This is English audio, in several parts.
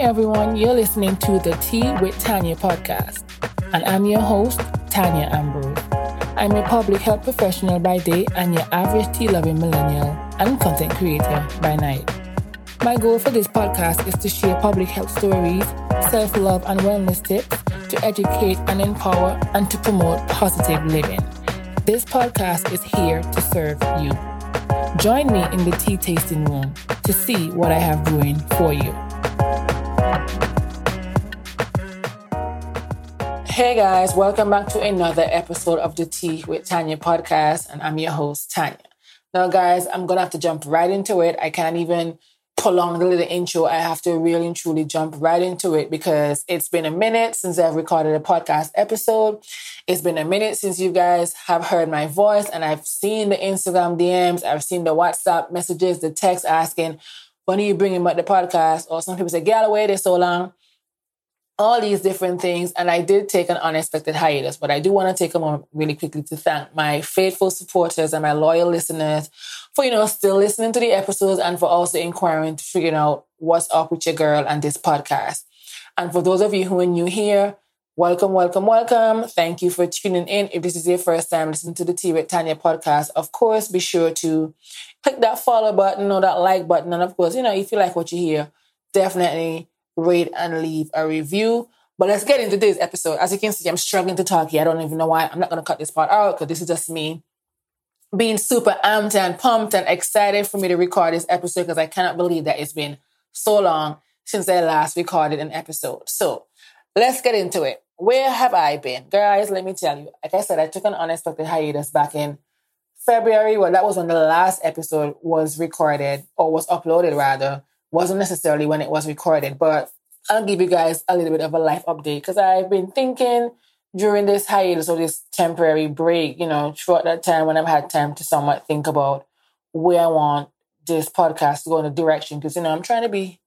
everyone, you're listening to the Tea with Tanya podcast, and I'm your host, Tanya Ambrose. I'm a public health professional by day and your average tea loving millennial and content creator by night. My goal for this podcast is to share public health stories, self love, and wellness tips to educate and empower and to promote positive living. This podcast is here to serve you. Join me in the tea tasting room to see what I have brewing for you. Hey guys, welcome back to another episode of the Tea with Tanya podcast, and I'm your host, Tanya. Now, guys, I'm gonna have to jump right into it. I can't even prolong the little intro. I have to really and truly jump right into it because it's been a minute since I've recorded a podcast episode. It's been a minute since you guys have heard my voice and I've seen the Instagram DMs, I've seen the WhatsApp messages, the text asking, when are you bringing back the podcast? Or some people say, get away there so long all these different things. And I did take an unexpected hiatus, but I do want to take a moment really quickly to thank my faithful supporters and my loyal listeners for, you know, still listening to the episodes and for also inquiring to figure out what's up with your girl and this podcast. And for those of you who are new here, welcome, welcome, welcome. Thank you for tuning in. If this is your first time listening to the Tea with Tanya podcast, of course, be sure to click that follow button or that like button. And of course, you know, if you like what you hear, definitely rate, and leave a review. But let's get into this episode. As you can see, I'm struggling to talk here. I don't even know why. I'm not going to cut this part out because this is just me being super amped and pumped and excited for me to record this episode because I cannot believe that it's been so long since I last recorded an episode. So let's get into it. Where have I been? Guys, let me tell you. Like I said, I took an unexpected hiatus back in February. Well, that was when the last episode was recorded or was uploaded rather wasn't necessarily when it was recorded, but I'll give you guys a little bit of a life update because I've been thinking during this hiatus or this temporary break, you know, throughout that time when I've had time to somewhat think about where I want this podcast to go in a direction because, you know, I'm trying to be,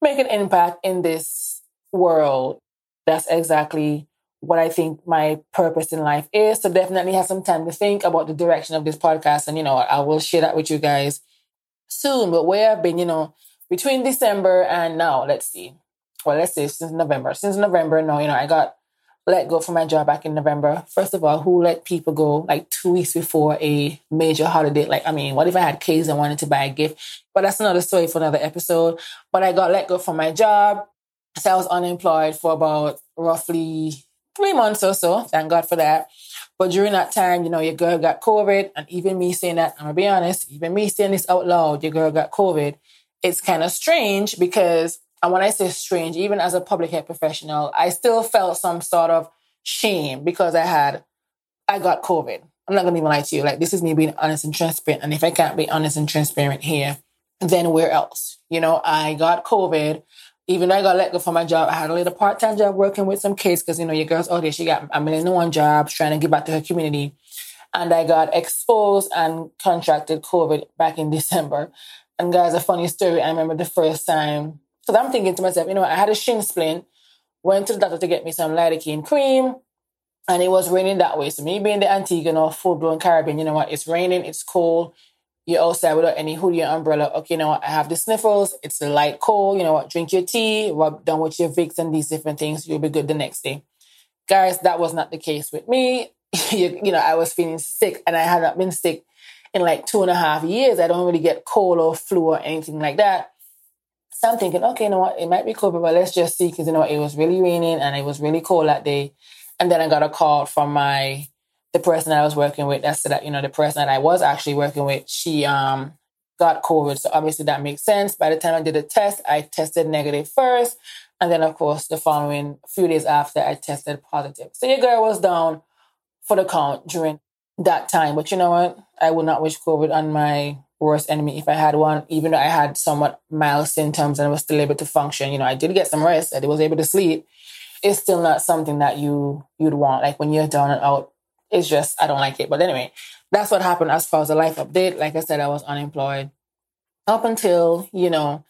make an impact in this world. That's exactly what I think my purpose in life is. So definitely have some time to think about the direction of this podcast. And, you know, I will share that with you guys soon. But where I've been, you know, between December and now, let's see. Well, let's say since November. Since November, no, you know, I got let go from my job back in November. First of all, who let people go like two weeks before a major holiday? Like, I mean, what if I had kids and wanted to buy a gift? But that's another story for another episode. But I got let go from my job. So I was unemployed for about roughly three months or so. Thank God for that. But during that time, you know, your girl got COVID. And even me saying that, I'm gonna be honest, even me saying this out loud, your girl got COVID it's kind of strange because, and when I say strange, even as a public health professional, I still felt some sort of shame because I had, I got COVID. I'm not gonna even lie to you. Like, this is me being honest and transparent. And if I can't be honest and transparent here, then where else? You know, I got COVID. Even though I got let go from my job, I had a little part time job working with some kids because, you know, your girl's out there, she got a million and one jobs trying to give back to her community. And I got exposed and contracted COVID back in December. And guys, a funny story. I remember the first time. So I'm thinking to myself, you know, I had a shin splint, went to the doctor to get me some lidocaine cream, and it was raining that way. So me being the Antigua, you know, full blown Caribbean, you know what? It's raining, it's cold. You're outside without any hoodie or umbrella. Okay, you know what? I have the sniffles. It's a light cold. You know what? Drink your tea, rub down with your Vicks and these different things. You'll be good the next day. Guys, that was not the case with me. you, you know, I was feeling sick and I had not been sick in like two and a half years. I don't really get cold or flu or anything like that. So I'm thinking, okay, you know what? It might be COVID, but let's just see because you know? It was really raining and it was really cold that day. And then I got a call from my the person that I was working with. That said that you know the person that I was actually working with, she um got COVID. So obviously that makes sense. By the time I did the test, I tested negative first. And then, of course, the following few days after, I tested positive. So your girl was down for the count during that time. But you know what? I would not wish COVID on my worst enemy if I had one, even though I had somewhat mild symptoms and I was still able to function. You know, I did get some rest, and I was able to sleep. It's still not something that you you'd want. Like when you're down and out, it's just I don't like it. But anyway, that's what happened as far as the life update. Like I said, I was unemployed up until, you know,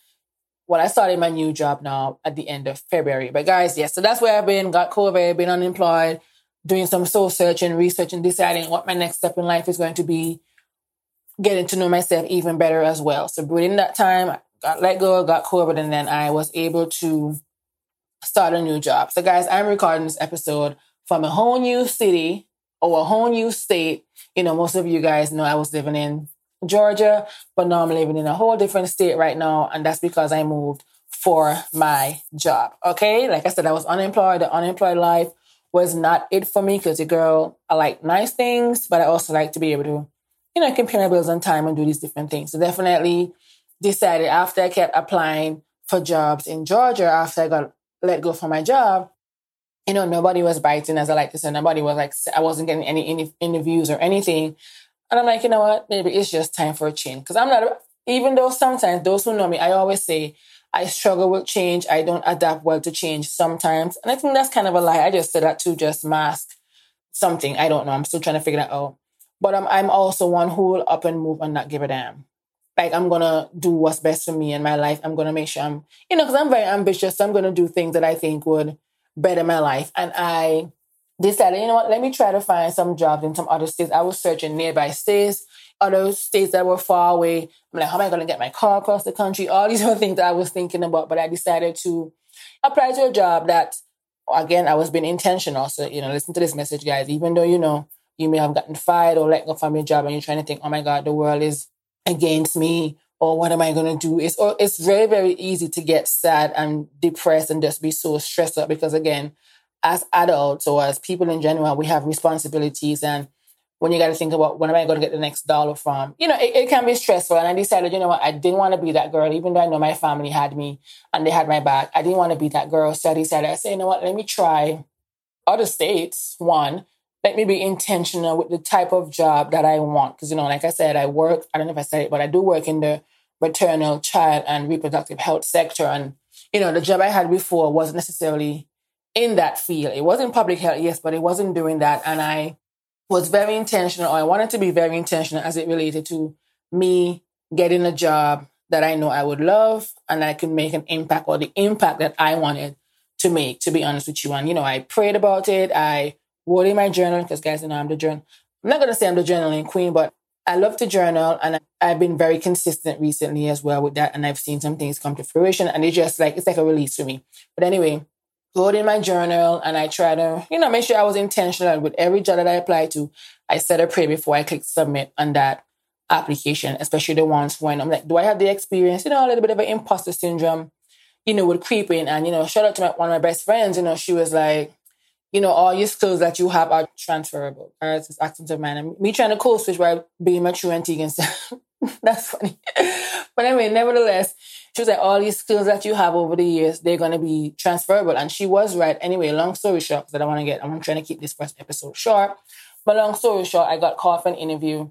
when I started my new job now at the end of February. But guys, yes, so that's where I've been, got COVID, been unemployed, doing some soul searching, researching, deciding what my next step in life is going to be, getting to know myself even better as well. So within that time, I got let go, got COVID, and then I was able to start a new job. So, guys, I'm recording this episode from a whole new city or a whole new state. You know, most of you guys know I was living in Georgia, but now I'm living in a whole different state right now, and that's because I moved for my job. Okay, like I said, I was unemployed. The unemployed life was not it for me because the girl, I like nice things, but I also like to be able to, you know, compare my bills on time and do these different things. So definitely decided after I kept applying for jobs in Georgia after I got let go from my job, you know, nobody was biting, as I like to say. Nobody was like, I wasn't getting any interviews or anything. And I'm like, you know what? Maybe it's just time for a change. Because I'm not, even though sometimes those who know me, I always say I struggle with change. I don't adapt well to change sometimes. And I think that's kind of a lie. I just said that to just mask something. I don't know. I'm still trying to figure that out. But I'm, I'm also one who will up and move and not give a damn like I'm gonna do what's best for me in my life. I'm gonna make sure I'm, you know, because I'm very ambitious. So I'm gonna do things that I think would better my life. And I decided, you know what, let me try to find some jobs in some other states. I was searching nearby states, other states that were far away. I'm like, how am I gonna get my car across the country? All these other things that I was thinking about, but I decided to apply to a job that again I was being intentional. So, you know, listen to this message, guys. Even though, you know, you may have gotten fired or let go from your job and you're trying to think, oh my God, the world is against me or what am I going to do? It's, or it's very, very easy to get sad and depressed and just be so stressed out because again, as adults or as people in general, we have responsibilities and when you got to think about when am I going to get the next dollar from, you know, it, it, can be stressful. And I decided, you know what, I didn't want to be that girl, even though I know my family had me and they had my back. I didn't want to be that girl. So I decided, I said, you know what, let me try other states, one, let me be intentional with the type of job that I want. Because, you know, like I said, I work, I don't know if I said it, but I do work in the maternal, child, and reproductive health sector. And, you know, the job I had before wasn't necessarily in that field. It wasn't public health, yes, but it wasn't doing that. And I was very intentional, or I wanted to be very intentional as it related to me getting a job that I know I would love and I could make an impact or the impact that I wanted to make, to be honest with you. And, you know, I prayed about it. I wrote in my journal because guys, you know I'm the journal. I'm not gonna say I'm the journaling queen, but I love to journal and I've been very consistent recently as well with that. And I've seen some things come to fruition and it's just like, it's like a release for me. But anyway, wrote in my journal and I try to, you know, make sure I was intentional with every job that I apply to. I said a prayer before I click submit on that application, especially the ones when I'm like, do I have the experience? You know, a little bit of an imposter syndrome, you know, would creep in. And, you know, shout out to my, one of my best friends, you know, she was like, you know, all your skills that you have are transferable. As it's accent of mine. And me trying to code switch while being mature and Tegan That's funny. but anyway, nevertheless, she was like, all these skills that you have over the years, they're going to be transferable. And she was right. Anyway, long story short, because I don't want to get, I'm trying to keep this first episode short. But long story short, I got called for an interview.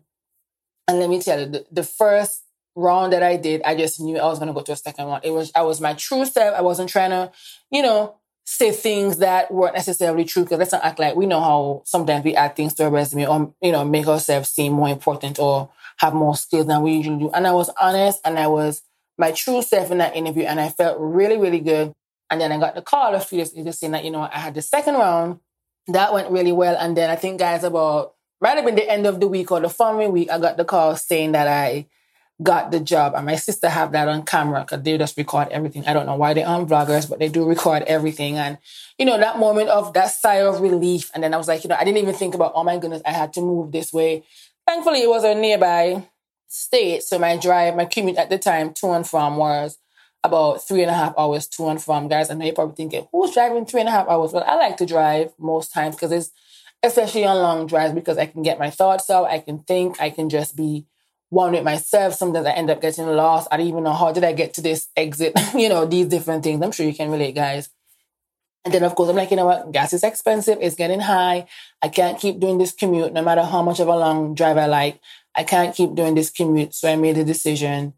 And let me tell you, the, the first round that I did, I just knew I was going to go to a second one. It was, I was my true self. I wasn't trying to, you know, say things that weren't necessarily true because let's not act like we know how sometimes we add things to our resume or you know make ourselves seem more important or have more skills than we usually do. And I was honest and I was my true self in that interview and I felt really, really good. And then I got the call a few days later saying that, you know, I had the second round. That went really well. And then I think guys about might have been the end of the week or the following week, I got the call saying that I got the job. And my sister have that on camera because they just record everything. I don't know why they aren't vloggers, but they do record everything. And, you know, that moment of that sigh of relief. And then I was like, you know, I didn't even think about, oh my goodness, I had to move this way. Thankfully, it was a nearby state. So my drive, my commute at the time to and from was about three and a half hours to and from. Guys, I know you're probably thinking, who's driving three and a half hours? Well, I like to drive most times because it's, especially on long drives, because I can get my thoughts out. I can think. I can just be one with myself. Sometimes I end up getting lost. I don't even know how did I get to this exit. you know, these different things. I'm sure you can relate, guys. And then of course I'm like, you know what? Gas is expensive. It's getting high. I can't keep doing this commute, no matter how much of a long drive I like. I can't keep doing this commute. So I made a decision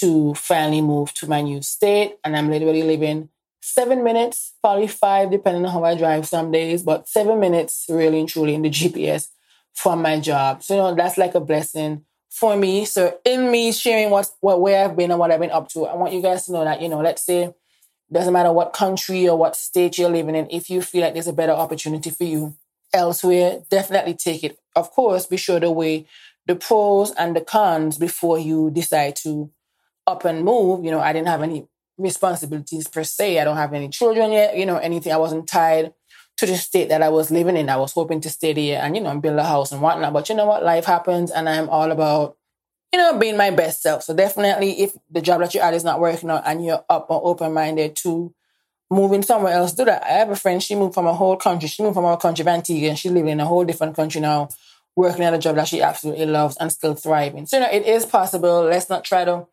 to finally move to my new state. And I'm literally living seven minutes, probably five, depending on how I drive some days, but seven minutes really and truly in the GPS from my job. So, you know, that's like a blessing for me. So in me sharing what, what where I've been and what I've been up to, I want you guys to know that, you know, let's say doesn't matter what country or what state you're living in, if you feel like there's a better opportunity for you elsewhere, definitely take it. Of course, be sure to weigh the pros and the cons before you decide to up and move, you know, I didn't have any responsibilities per se. I don't have any children yet, you know, anything. I wasn't tied to the state that I was living in. I was hoping to stay there and, you know, build a house and whatnot. But you know what? Life happens and I'm all about, you know, being my best self. So definitely if the job that you're at is not working out and you're up or open minded to moving somewhere else, do that. I have a friend, she moved from a whole country. She moved from our country of Antigua and she's living in a whole different country now, working at a job that she absolutely loves and still thriving. So, you know, it is possible. Let's not try to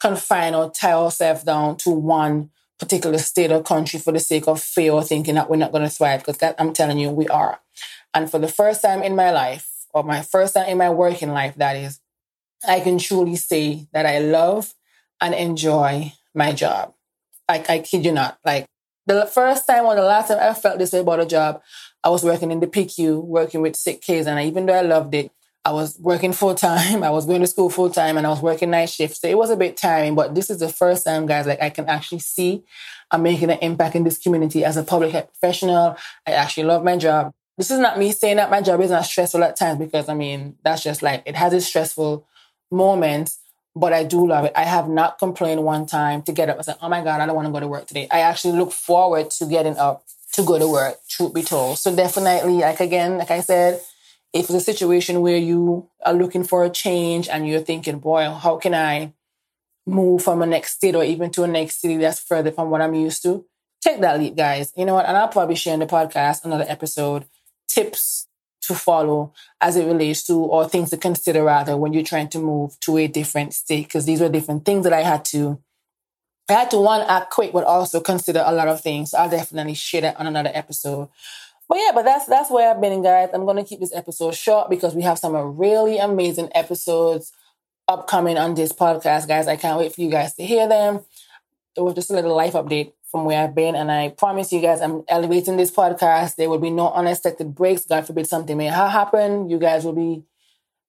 confine or tie ourselves down to one particular state or country for the sake of fear or thinking that we're not going to thrive because I'm telling you, we are. And for the first time in my life, or my first time in my working life, that is, I can truly say that I love and enjoy my job. I, I kid you not. Like the first time or the last time I felt this way about a job, I was working in the PICU, working with sick kids. And even though I loved it, I was working full time. I was going to school full time and I was working night shifts. So it was a bit tiring, but this is the first time, guys, like I can actually see I'm making an impact in this community as a public health professional. I actually love my job. This is not me saying that my job is not stressful at times because I mean, that's just like it has its stressful moments, but I do love it. I have not complained one time to get up and say, Oh my God, I don't want to go to work today. I actually look forward to getting up to go to work, truth be told. So definitely, like again, like I said, if it's a situation where you are looking for a change and you're thinking, boy, how can I move from a next state or even to a next city that's further from what I'm used to, take that leap, guys. You know what? And I'll probably share in the podcast another episode tips to follow as it relates to or things to consider rather when you're trying to move to a different state because these were different things that I had to I had to one act quick but also consider a lot of things. So I'll definitely share that on another episode. But yeah, but that's that's where I've been, guys. I'm gonna keep this episode short because we have some really amazing episodes upcoming on this podcast, guys. I can't wait for you guys to hear them. It was just a little life update from where I've been, and I promise you guys, I'm elevating this podcast. There will be no unexpected breaks. God forbid something may happen. You guys will be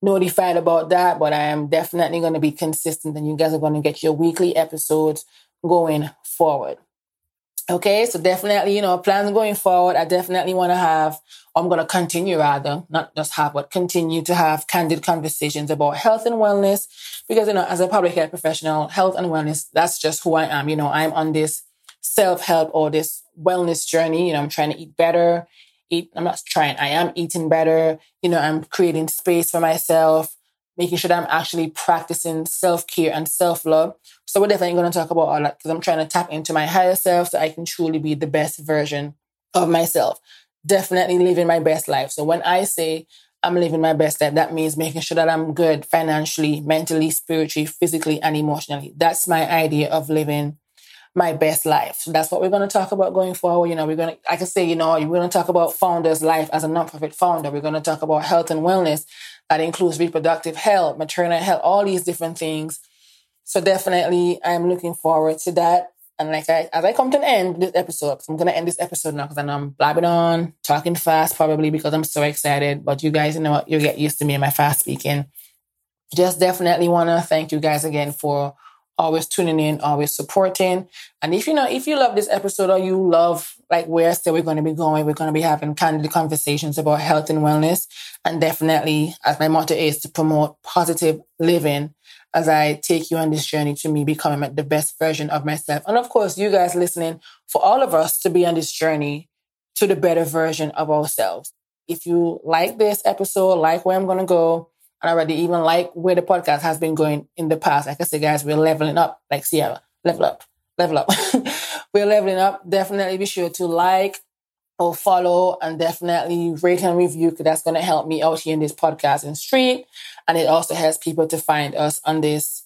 notified about that, but I am definitely going to be consistent, and you guys are going to get your weekly episodes going forward. Okay, so definitely, you know, plans going forward. I definitely want to have, I'm going to continue rather, not just have, but continue to have candid conversations about health and wellness. Because, you know, as a public health professional, health and wellness, that's just who I am. You know, I'm on this self help or this wellness journey. You know, I'm trying to eat better, eat, I'm not trying, I am eating better. You know, I'm creating space for myself making sure that I'm actually practicing self care and self love. So we're definitely going to talk about all that because I'm trying to tap into my higher self so I can truly be the best version of myself. Definitely living my best life. So when I say I'm living my best life, that means making sure that I'm good financially, mentally, spiritually, physically, and emotionally. That's my idea of living my best life. So that's what we're going to talk about going forward. You know, we're going to, I can say, you know, we're going to talk about founders' life as a nonprofit founder. We're going to talk about health and wellness that includes reproductive health, maternal health, all these different things. So definitely I'm looking forward to that. And like I, as I come to the end this episode, I'm going to end this episode now because I'm blabbing on, talking fast, probably because I'm so excited. But you guys know you get used to me and my fast speaking. Just definitely want to thank you guys again for always tuning in, always supporting. And if you know, if you love this episode or you love like where I say we're going to be going, we're going to be having candid conversations about health and wellness. And definitely, as my motto is to promote positive living as I take you on this journey to me becoming the best version of myself. And of course, you guys listening, for all of us to be on this journey to the better version of ourselves. If you like this episode, like where I'm going to go, and already even like where the podcast has been going in the past. Like I said, guys, we're leveling up like Ciara. Level up. Level up. we're leveling up. Definitely be sure to like or follow and definitely rate and review because that's going to help me out here in this podcast and street. And it also helps people to find us on this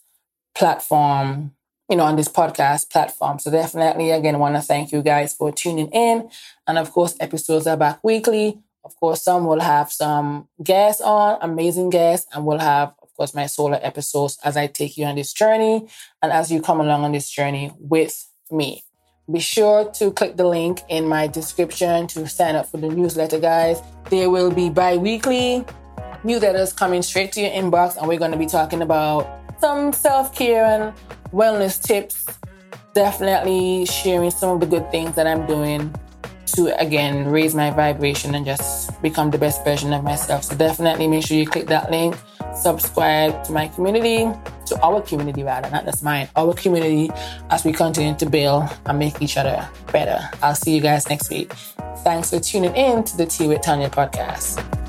platform, you know, on this podcast platform. So definitely, again, want to thank you guys for tuning in. And of course, episodes are back weekly. Of course, some will have some guests on, amazing guests, and we'll have, of course, my solo episodes as I take you on this journey and as you come along on this journey with me. Be sure to click the link in my description to sign up for the newsletter, guys. There will be bi weekly newsletters coming straight to your inbox, and we're going to be talking about some self care and wellness tips. Definitely sharing some of the good things that I'm doing to again raise my vibration and just become the best version of myself. So definitely make sure you click that link, subscribe to my community to our community rather, not just mine, our community as we continue to build and make each other better. I'll see you guys next week. Thanks for tuning in to the Tea with Tanya podcast.